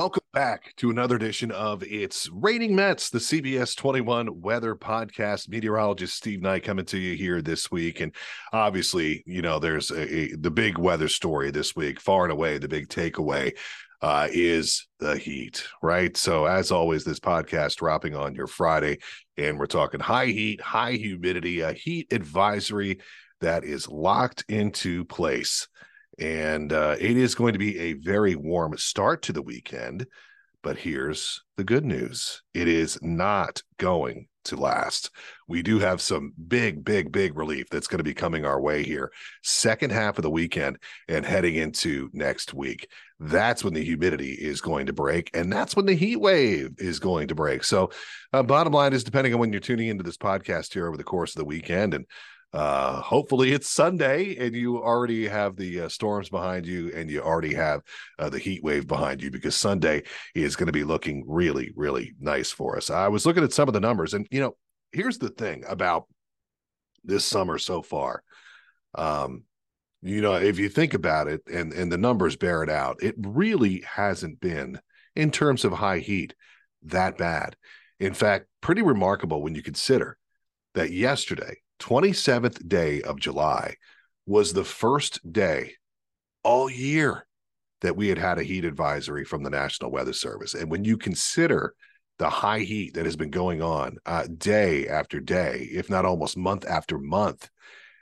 Welcome back to another edition of It's Raining Mets, the CBS 21 weather podcast. Meteorologist Steve Knight coming to you here this week. And obviously, you know, there's a, a, the big weather story this week, far and away, the big takeaway uh, is the heat, right? So, as always, this podcast dropping on your Friday, and we're talking high heat, high humidity, a heat advisory that is locked into place. And uh, it is going to be a very warm start to the weekend. But here's the good news it is not going to last. We do have some big, big, big relief that's going to be coming our way here, second half of the weekend and heading into next week. That's when the humidity is going to break, and that's when the heat wave is going to break. So, uh, bottom line is, depending on when you're tuning into this podcast here over the course of the weekend, and uh hopefully it's sunday and you already have the uh, storms behind you and you already have uh, the heat wave behind you because sunday is going to be looking really really nice for us. I was looking at some of the numbers and you know here's the thing about this summer so far. Um you know if you think about it and and the numbers bear it out it really hasn't been in terms of high heat that bad. In fact pretty remarkable when you consider that yesterday 27th day of July was the first day all year that we had had a heat advisory from the National Weather Service. And when you consider the high heat that has been going on uh, day after day, if not almost month after month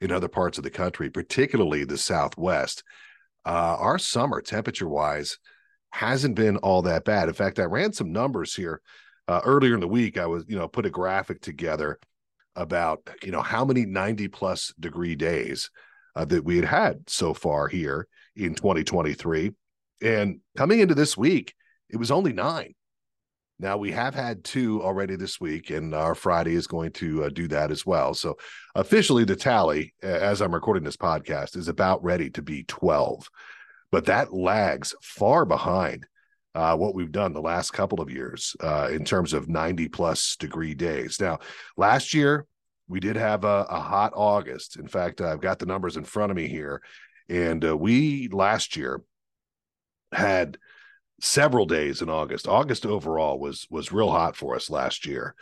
in other parts of the country, particularly the Southwest, uh, our summer temperature wise hasn't been all that bad. In fact, I ran some numbers here uh, earlier in the week. I was, you know, put a graphic together about you know how many 90 plus degree days uh, that we had had so far here in 2023 and coming into this week it was only nine. Now we have had two already this week and our friday is going to uh, do that as well. So officially the tally as i'm recording this podcast is about ready to be 12 but that lags far behind uh, what we've done the last couple of years uh, in terms of 90 plus degree days. Now, last year we did have a, a hot August. In fact, I've got the numbers in front of me here, and uh, we last year had several days in August. August overall was was real hot for us last year,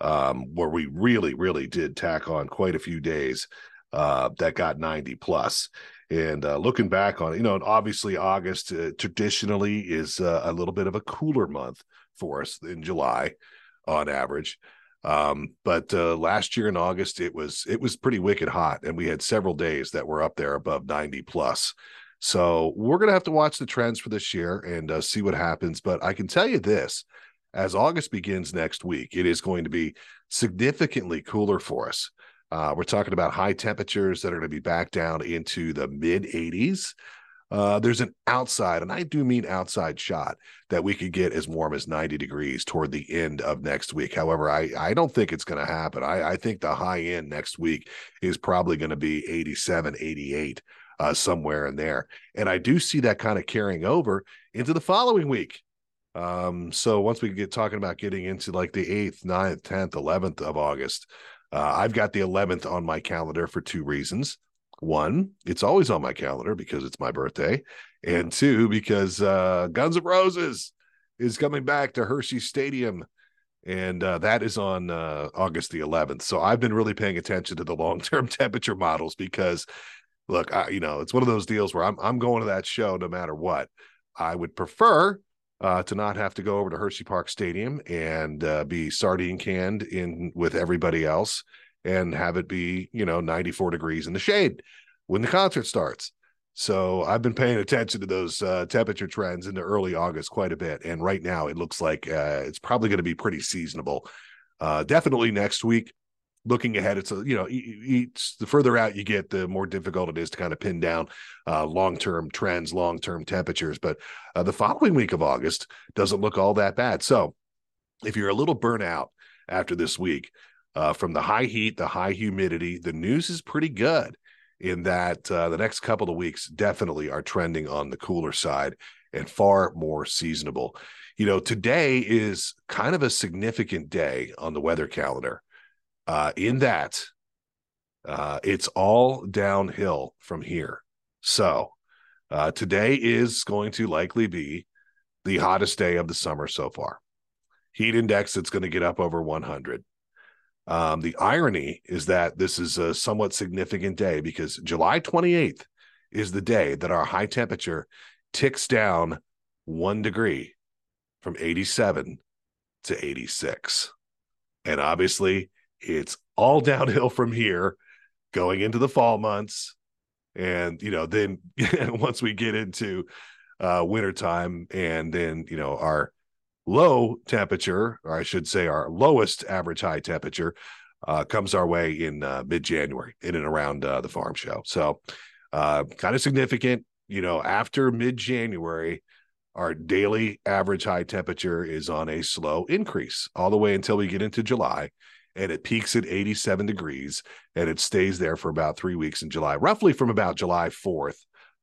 um, where we really, really did tack on quite a few days uh, that got 90 plus. And uh, looking back on it, you know, obviously August uh, traditionally is uh, a little bit of a cooler month for us in July on average. Um, but uh, last year in August, it was it was pretty wicked hot, and we had several days that were up there above 90 plus. So we're gonna have to watch the trends for this year and uh, see what happens. But I can tell you this: as August begins next week, it is going to be significantly cooler for us. Uh, we're talking about high temperatures that are going to be back down into the mid 80s. Uh, there's an outside, and I do mean outside shot that we could get as warm as 90 degrees toward the end of next week. However, I, I don't think it's going to happen. I, I think the high end next week is probably going to be 87, 88, uh, somewhere in there. And I do see that kind of carrying over into the following week. Um, so once we get talking about getting into like the 8th, 9th, 10th, 11th of August, uh, I've got the 11th on my calendar for two reasons. One, it's always on my calendar because it's my birthday. And two, because uh, Guns N' Roses is coming back to Hershey Stadium. And uh, that is on uh, August the 11th. So I've been really paying attention to the long term temperature models because, look, I, you know, it's one of those deals where I'm, I'm going to that show no matter what. I would prefer uh, to not have to go over to Hershey Park Stadium and uh, be sardine canned in with everybody else and have it be, you know, 94 degrees in the shade when the concert starts. So I've been paying attention to those uh, temperature trends into early August quite a bit. And right now it looks like uh, it's probably going to be pretty seasonable. Uh, definitely next week looking ahead, it's a you know each the further out you get, the more difficult it is to kind of pin down uh, long term trends, long term temperatures. But uh, the following week of August doesn't look all that bad. So if you're a little burnout after this week uh, from the high heat, the high humidity, the news is pretty good in that uh, the next couple of weeks definitely are trending on the cooler side and far more seasonable. You know, today is kind of a significant day on the weather calendar uh, in that uh, it's all downhill from here. So uh, today is going to likely be the hottest day of the summer so far. Heat index that's going to get up over 100. Um, the irony is that this is a somewhat significant day because July 28th is the day that our high temperature ticks down one degree from 87 to 86. And obviously, it's all downhill from here going into the fall months. And, you know, then once we get into uh, wintertime and then, you know, our low temperature, or I should say our lowest average high temperature, uh, comes our way in uh, mid January in and around uh, the farm show. So, uh, kind of significant, you know, after mid January, our daily average high temperature is on a slow increase all the way until we get into July. And it peaks at 87 degrees and it stays there for about three weeks in July, roughly from about July 4th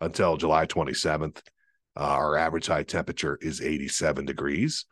until July 27th. Uh, our average high temperature is 87 degrees.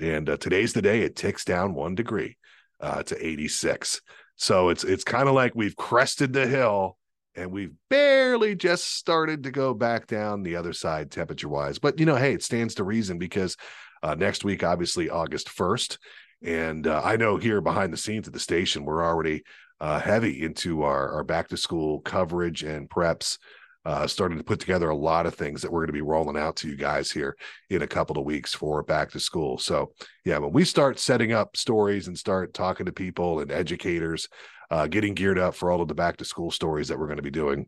And uh, today's the day it ticks down one degree uh, to 86. So it's it's kind of like we've crested the hill and we've barely just started to go back down the other side temperature wise. But you know, hey, it stands to reason because uh, next week, obviously August 1st, and uh, I know here behind the scenes at the station, we're already uh, heavy into our, our back to school coverage and preps. Uh, starting to put together a lot of things that we're going to be rolling out to you guys here in a couple of weeks for back to school. So, yeah, when we start setting up stories and start talking to people and educators, uh, getting geared up for all of the back to school stories that we're going to be doing.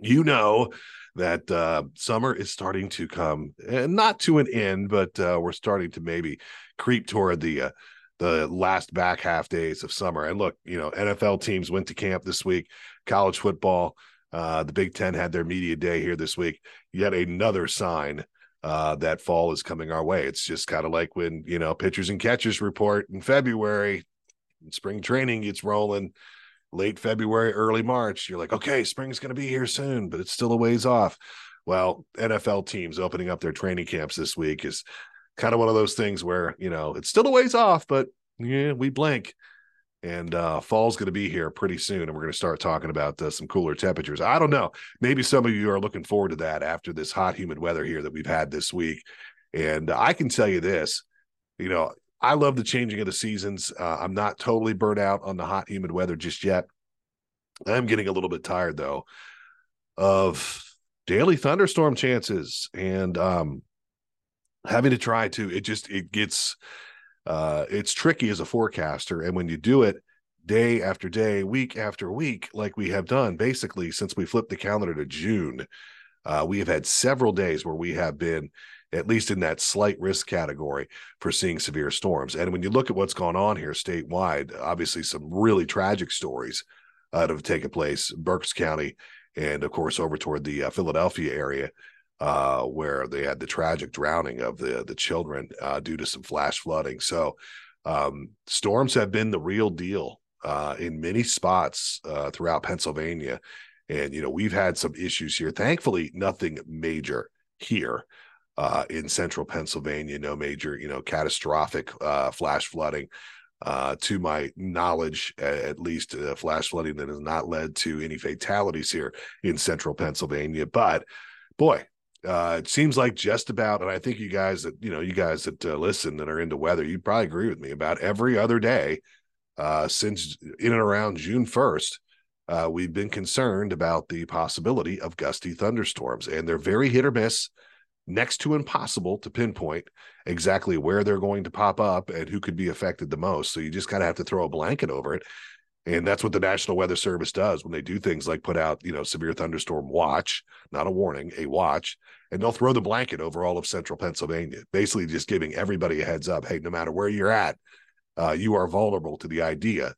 You know that uh, summer is starting to come, and not to an end, but uh, we're starting to maybe creep toward the uh, the last back half days of summer. And look, you know, NFL teams went to camp this week. College football, uh, the Big Ten had their media day here this week. Yet another sign uh, that fall is coming our way. It's just kind of like when you know pitchers and catchers report in February spring training gets rolling late February, early March, you're like, okay, spring's going to be here soon, but it's still a ways off. Well, NFL teams opening up their training camps this week is kind of one of those things where, you know, it's still a ways off, but yeah, we blink. And uh, fall's going to be here pretty soon, and we're going to start talking about uh, some cooler temperatures. I don't know. Maybe some of you are looking forward to that after this hot, humid weather here that we've had this week. And I can tell you this, you know, I love the changing of the seasons. Uh, I'm not totally burnt out on the hot, humid weather just yet. I'm getting a little bit tired though of daily thunderstorm chances and um, having to try to. It just it gets uh, it's tricky as a forecaster, and when you do it day after day, week after week, like we have done basically since we flipped the calendar to June, uh, we have had several days where we have been at least in that slight risk category for seeing severe storms. And when you look at what's gone on here statewide, obviously some really tragic stories uh, that have taken place, Berks County, and of course over toward the uh, Philadelphia area, uh, where they had the tragic drowning of the the children uh, due to some flash flooding. So um, storms have been the real deal uh, in many spots uh, throughout Pennsylvania. And, you know, we've had some issues here. Thankfully, nothing major here uh, in central Pennsylvania. No major, you know, catastrophic uh, flash flooding. Uh, to my knowledge, at least uh, flash flooding that has not led to any fatalities here in central Pennsylvania. But boy, uh, it seems like just about, and I think you guys that you know, you guys that uh, listen that are into weather, you'd probably agree with me about every other day uh, since in and around June first. Uh, we've been concerned about the possibility of gusty thunderstorms, and they're very hit or miss next to impossible to pinpoint exactly where they're going to pop up and who could be affected the most. So you just kind of have to throw a blanket over it. And that's what the National Weather Service does when they do things like put out, you know, severe thunderstorm watch, not a warning, a watch, and they'll throw the blanket over all of central Pennsylvania, basically just giving everybody a heads up. Hey, no matter where you're at, uh, you are vulnerable to the idea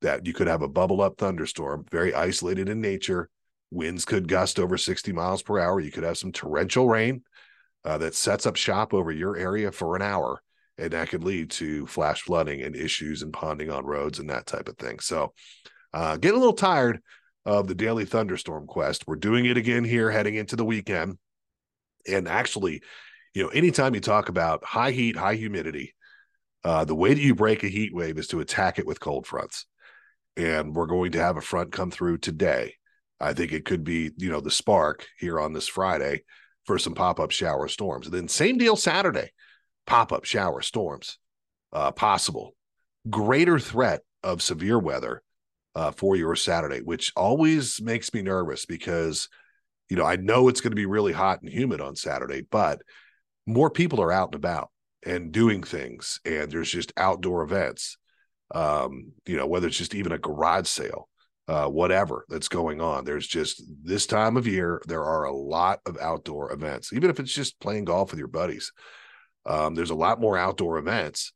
that you could have a bubble up thunderstorm, very isolated in nature. Winds could gust over 60 miles per hour. You could have some torrential rain uh, that sets up shop over your area for an hour. And that could lead to flash flooding and issues and ponding on roads and that type of thing. So, uh, getting a little tired of the daily thunderstorm quest. We're doing it again here heading into the weekend. And actually, you know, anytime you talk about high heat, high humidity, uh, the way that you break a heat wave is to attack it with cold fronts. And we're going to have a front come through today. I think it could be, you know, the spark here on this Friday for some pop up shower storms. And then same deal Saturday, pop up shower storms uh, possible. Greater threat of severe weather uh, for your Saturday, which always makes me nervous because, you know, I know it's going to be really hot and humid on Saturday, but more people are out and about and doing things, and there's just outdoor events. Um, you know, whether it's just even a garage sale, uh, whatever that's going on. There's just this time of year, there are a lot of outdoor events, even if it's just playing golf with your buddies. Um, there's a lot more outdoor events.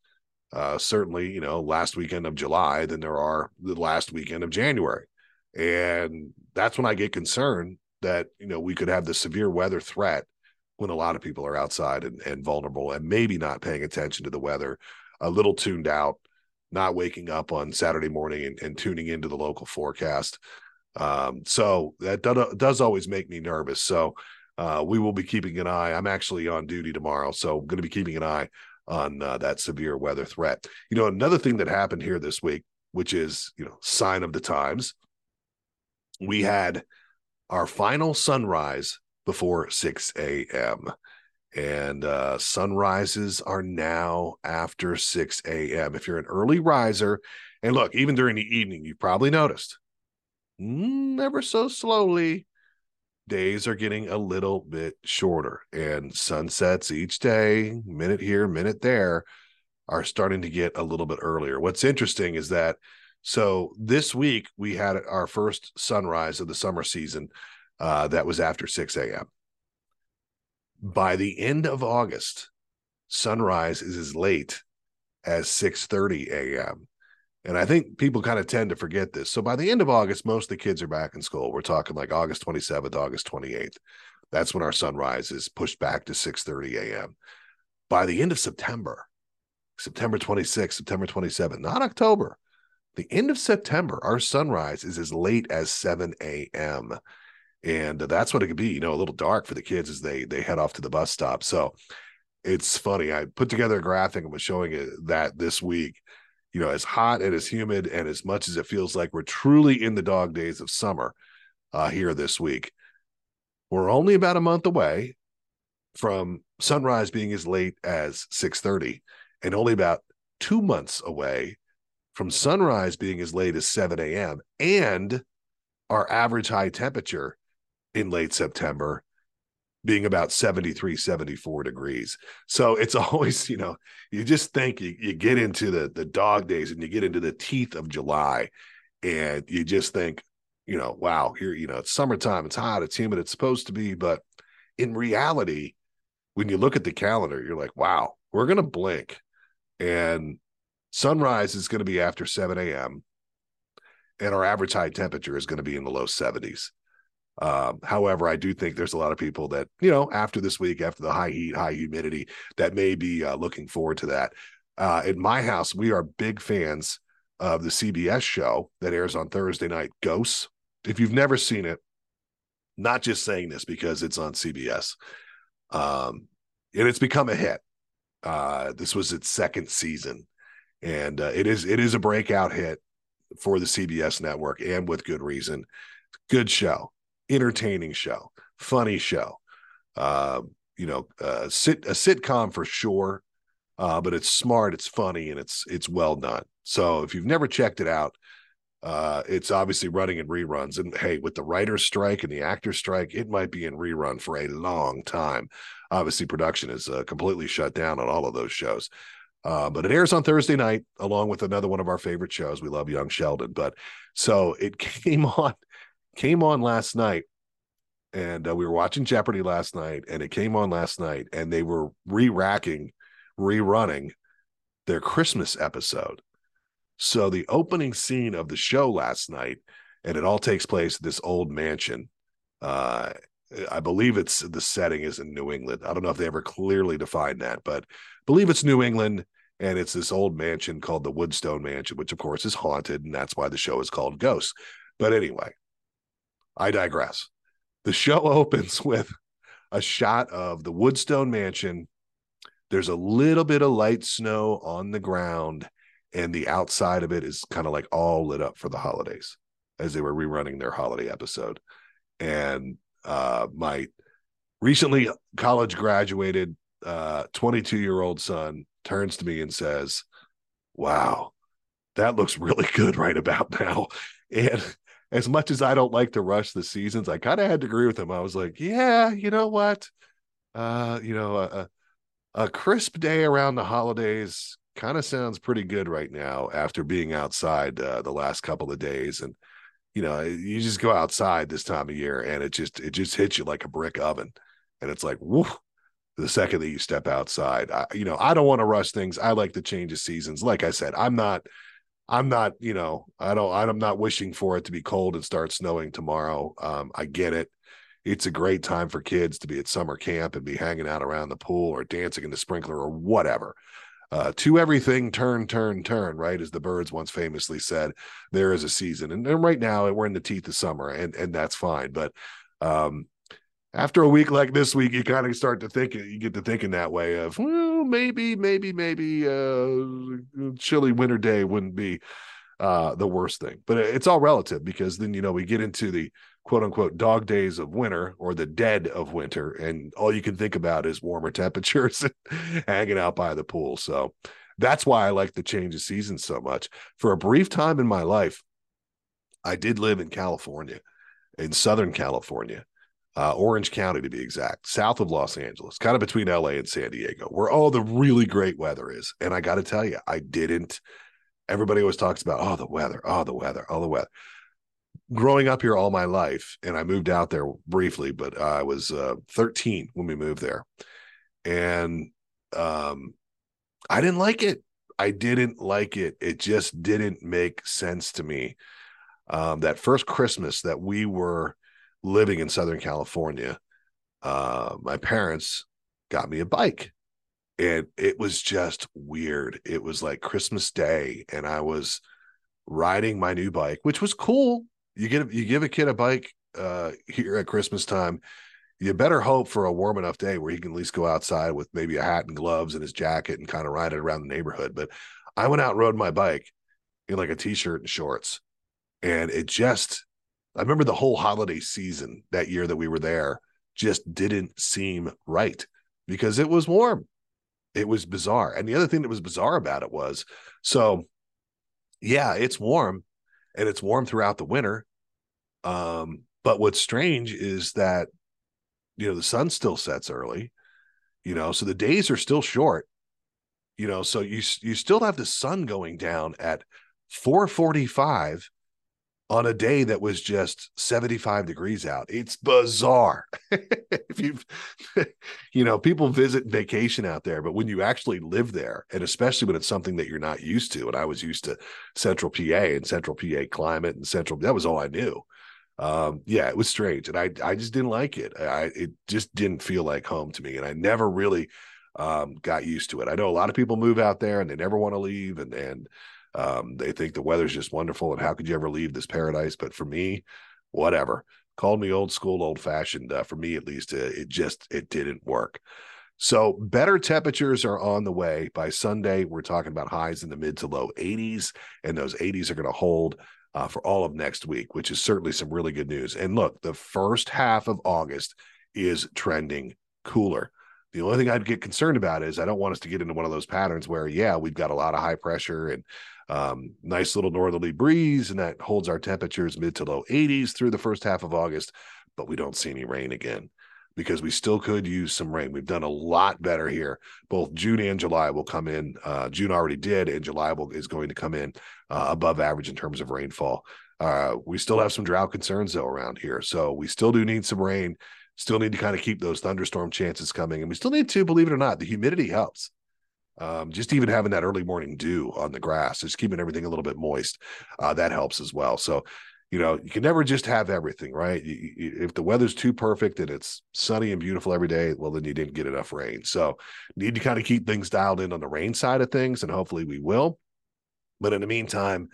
Uh, certainly, you know, last weekend of July than there are the last weekend of January. And that's when I get concerned that, you know, we could have the severe weather threat when a lot of people are outside and, and vulnerable and maybe not paying attention to the weather, a little tuned out, not waking up on Saturday morning and, and tuning into the local forecast. Um, so that does, does always make me nervous. So uh, we will be keeping an eye. I'm actually on duty tomorrow, so I'm going to be keeping an eye on uh, that severe weather threat. You know, another thing that happened here this week, which is you know sign of the times, we had our final sunrise before 6 a.m. And uh, sunrises are now after 6 a.m. If you're an early riser, and look, even during the evening, you've probably noticed, mm, ever so slowly, days are getting a little bit shorter and sunsets each day, minute here, minute there, are starting to get a little bit earlier. What's interesting is that so this week we had our first sunrise of the summer season uh, that was after 6 a.m. By the end of August, sunrise is as late as 6:30 a.m. And I think people kind of tend to forget this. So by the end of August, most of the kids are back in school. We're talking like August 27th, August 28th. That's when our sunrise is pushed back to 6:30 a.m. By the end of September, September 26th, September 27th, not October, the end of September, our sunrise is as late as 7 a.m. And that's what it could be, you know, a little dark for the kids as they they head off to the bus stop. So it's funny. I put together a graphic and was showing it that this week you know, as hot and as humid and as much as it feels like we're truly in the dog days of summer uh, here this week, we're only about a month away from sunrise being as late as 6:30 and only about 2 months away from sunrise being as late as 7 a.m. and our average high temperature in late September being about 73 74 degrees. So it's always you know you just think you, you get into the the dog days and you get into the teeth of july and you just think you know wow here you know it's summertime it's hot it's humid it's supposed to be. But in reality when you look at the calendar you're like wow we're gonna blink. And sunrise is going to be after 7 a.m and our average high temperature is going to be in the low 70s um, however, I do think there's a lot of people that, you know, after this week, after the high heat, high humidity, that may be uh, looking forward to that. Uh, in my house, we are big fans of the CBS show that airs on Thursday night, Ghosts. If you've never seen it, not just saying this because it's on CBS, um, and it's become a hit. Uh, this was its second season, and uh, it is it is a breakout hit for the CBS network, and with good reason. Good show entertaining show, funny show. Uh, you know, uh, sit a sitcom for sure, uh, but it's smart, it's funny, and it's it's well done. So if you've never checked it out, uh, it's obviously running in reruns. And hey, with the writer's strike and the actor's strike, it might be in rerun for a long time. Obviously, production is uh, completely shut down on all of those shows. Uh, but it airs on Thursday night, along with another one of our favorite shows. We love Young Sheldon. But so it came on came on last night and uh, we were watching Jeopardy last night, and it came on last night, and they were re-racking, rerunning their Christmas episode. So the opening scene of the show last night, and it all takes place at this old mansion. Uh, I believe it's the setting is in New England. I don't know if they ever clearly defined that, but I believe it's New England, and it's this old mansion called the Woodstone Mansion, which of course is haunted, and that's why the show is called Ghosts. But anyway, I digress. The show opens with a shot of the Woodstone Mansion. There's a little bit of light snow on the ground, and the outside of it is kind of like all lit up for the holidays as they were rerunning their holiday episode. And uh, my recently college graduated, 22 uh, year old son turns to me and says, Wow, that looks really good right about now. And as much as I don't like to rush the seasons, I kind of had to agree with him. I was like, yeah, you know what? Uh, you know, a, a crisp day around the holidays kind of sounds pretty good right now after being outside uh, the last couple of days. And, you know, you just go outside this time of year and it just, it just hits you like a brick oven. And it's like, whoo, the second that you step outside. I, you know, I don't want to rush things. I like to change the seasons. Like I said, I'm not I'm not, you know, I don't, I'm not wishing for it to be cold and start snowing tomorrow. Um, I get it. It's a great time for kids to be at summer camp and be hanging out around the pool or dancing in the sprinkler or whatever. Uh, to everything, turn, turn, turn, right? As the Byrds once famously said, there is a season. And, and right now we're in the teeth of summer and, and that's fine. But, um, after a week like this week, you kind of start to think, you get to thinking that way of, well, maybe, maybe, maybe uh, chilly winter day wouldn't be uh, the worst thing. But it's all relative because then, you know, we get into the quote unquote dog days of winter or the dead of winter, and all you can think about is warmer temperatures hanging out by the pool. So that's why I like the change of seasons so much. For a brief time in my life, I did live in California, in Southern California uh, Orange County to be exact, south of Los Angeles, kind of between LA and San Diego, where all the really great weather is. And I got to tell you, I didn't. Everybody always talks about, oh, the weather, oh, the weather, oh, the weather. Growing up here all my life, and I moved out there briefly, but I was uh, 13 when we moved there. And um, I didn't like it. I didn't like it. It just didn't make sense to me. Um, that first Christmas that we were living in Southern California, uh, my parents got me a bike. And it was just weird. It was like Christmas Day, and I was riding my new bike, which was cool. You get you give a kid a bike uh, here at Christmas time, you better hope for a warm enough day where he can at least go outside with maybe a hat and gloves and his jacket and kind of ride it around the neighborhood. But I went out and rode my bike in like a t-shirt and shorts, and it just I remember the whole holiday season that year that we were there just didn't seem right because it was warm. It was bizarre. And the other thing that was bizarre about it was so, yeah, it's warm and it's warm throughout the winter. Um, but what's strange is that, you know, the sun still sets early, you know, so the days are still short, you know, so you, you still have the sun going down at 445 on a day that was just 75 degrees out. It's bizarre. if you you know, people visit vacation out there, but when you actually live there, and especially when it's something that you're not used to, and I was used to central PA and central PA climate and central that was all I knew. Um, yeah, it was strange. And I I just didn't like it. I it just didn't feel like home to me. And I never really um got used to it. I know a lot of people move out there and they never want to leave and and um, they think the weather's just wonderful, and how could you ever leave this paradise? But for me, whatever. Called me old school, old fashioned. Uh, for me, at least, uh, it just it didn't work. So better temperatures are on the way. By Sunday, we're talking about highs in the mid to low 80s, and those 80s are going to hold uh, for all of next week, which is certainly some really good news. And look, the first half of August is trending cooler. The only thing I'd get concerned about is I don't want us to get into one of those patterns where, yeah, we've got a lot of high pressure and um, nice little northerly breeze, and that holds our temperatures mid to low 80s through the first half of August, but we don't see any rain again because we still could use some rain. We've done a lot better here. Both June and July will come in. Uh, June already did, and July will, is going to come in uh, above average in terms of rainfall. Uh, we still have some drought concerns though around here, so we still do need some rain. Still need to kind of keep those thunderstorm chances coming, and we still need to, believe it or not, the humidity helps. Um, just even having that early morning dew on the grass, just keeping everything a little bit moist, uh, that helps as well. So, you know, you can never just have everything, right? You, you, if the weather's too perfect and it's sunny and beautiful every day, well, then you didn't get enough rain. So, need to kind of keep things dialed in on the rain side of things, and hopefully we will. But in the meantime,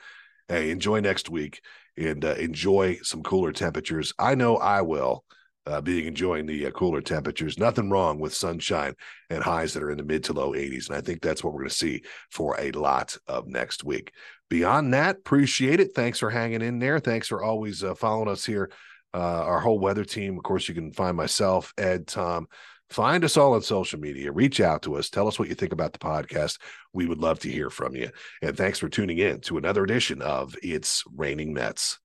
hey, enjoy next week and uh, enjoy some cooler temperatures. I know I will uh, being enjoying the uh, cooler temperatures. Nothing wrong with sunshine and highs that are in the mid to low 80s. And I think that's what we're going to see for a lot of next week. Beyond that, appreciate it. Thanks for hanging in there. Thanks for always uh, following us here uh, our whole weather team. Of course, you can find myself, Ed, Tom. Find us all on social media. Reach out to us. Tell us what you think about the podcast. We would love to hear from you. And thanks for tuning in to another edition of It's Raining Mets.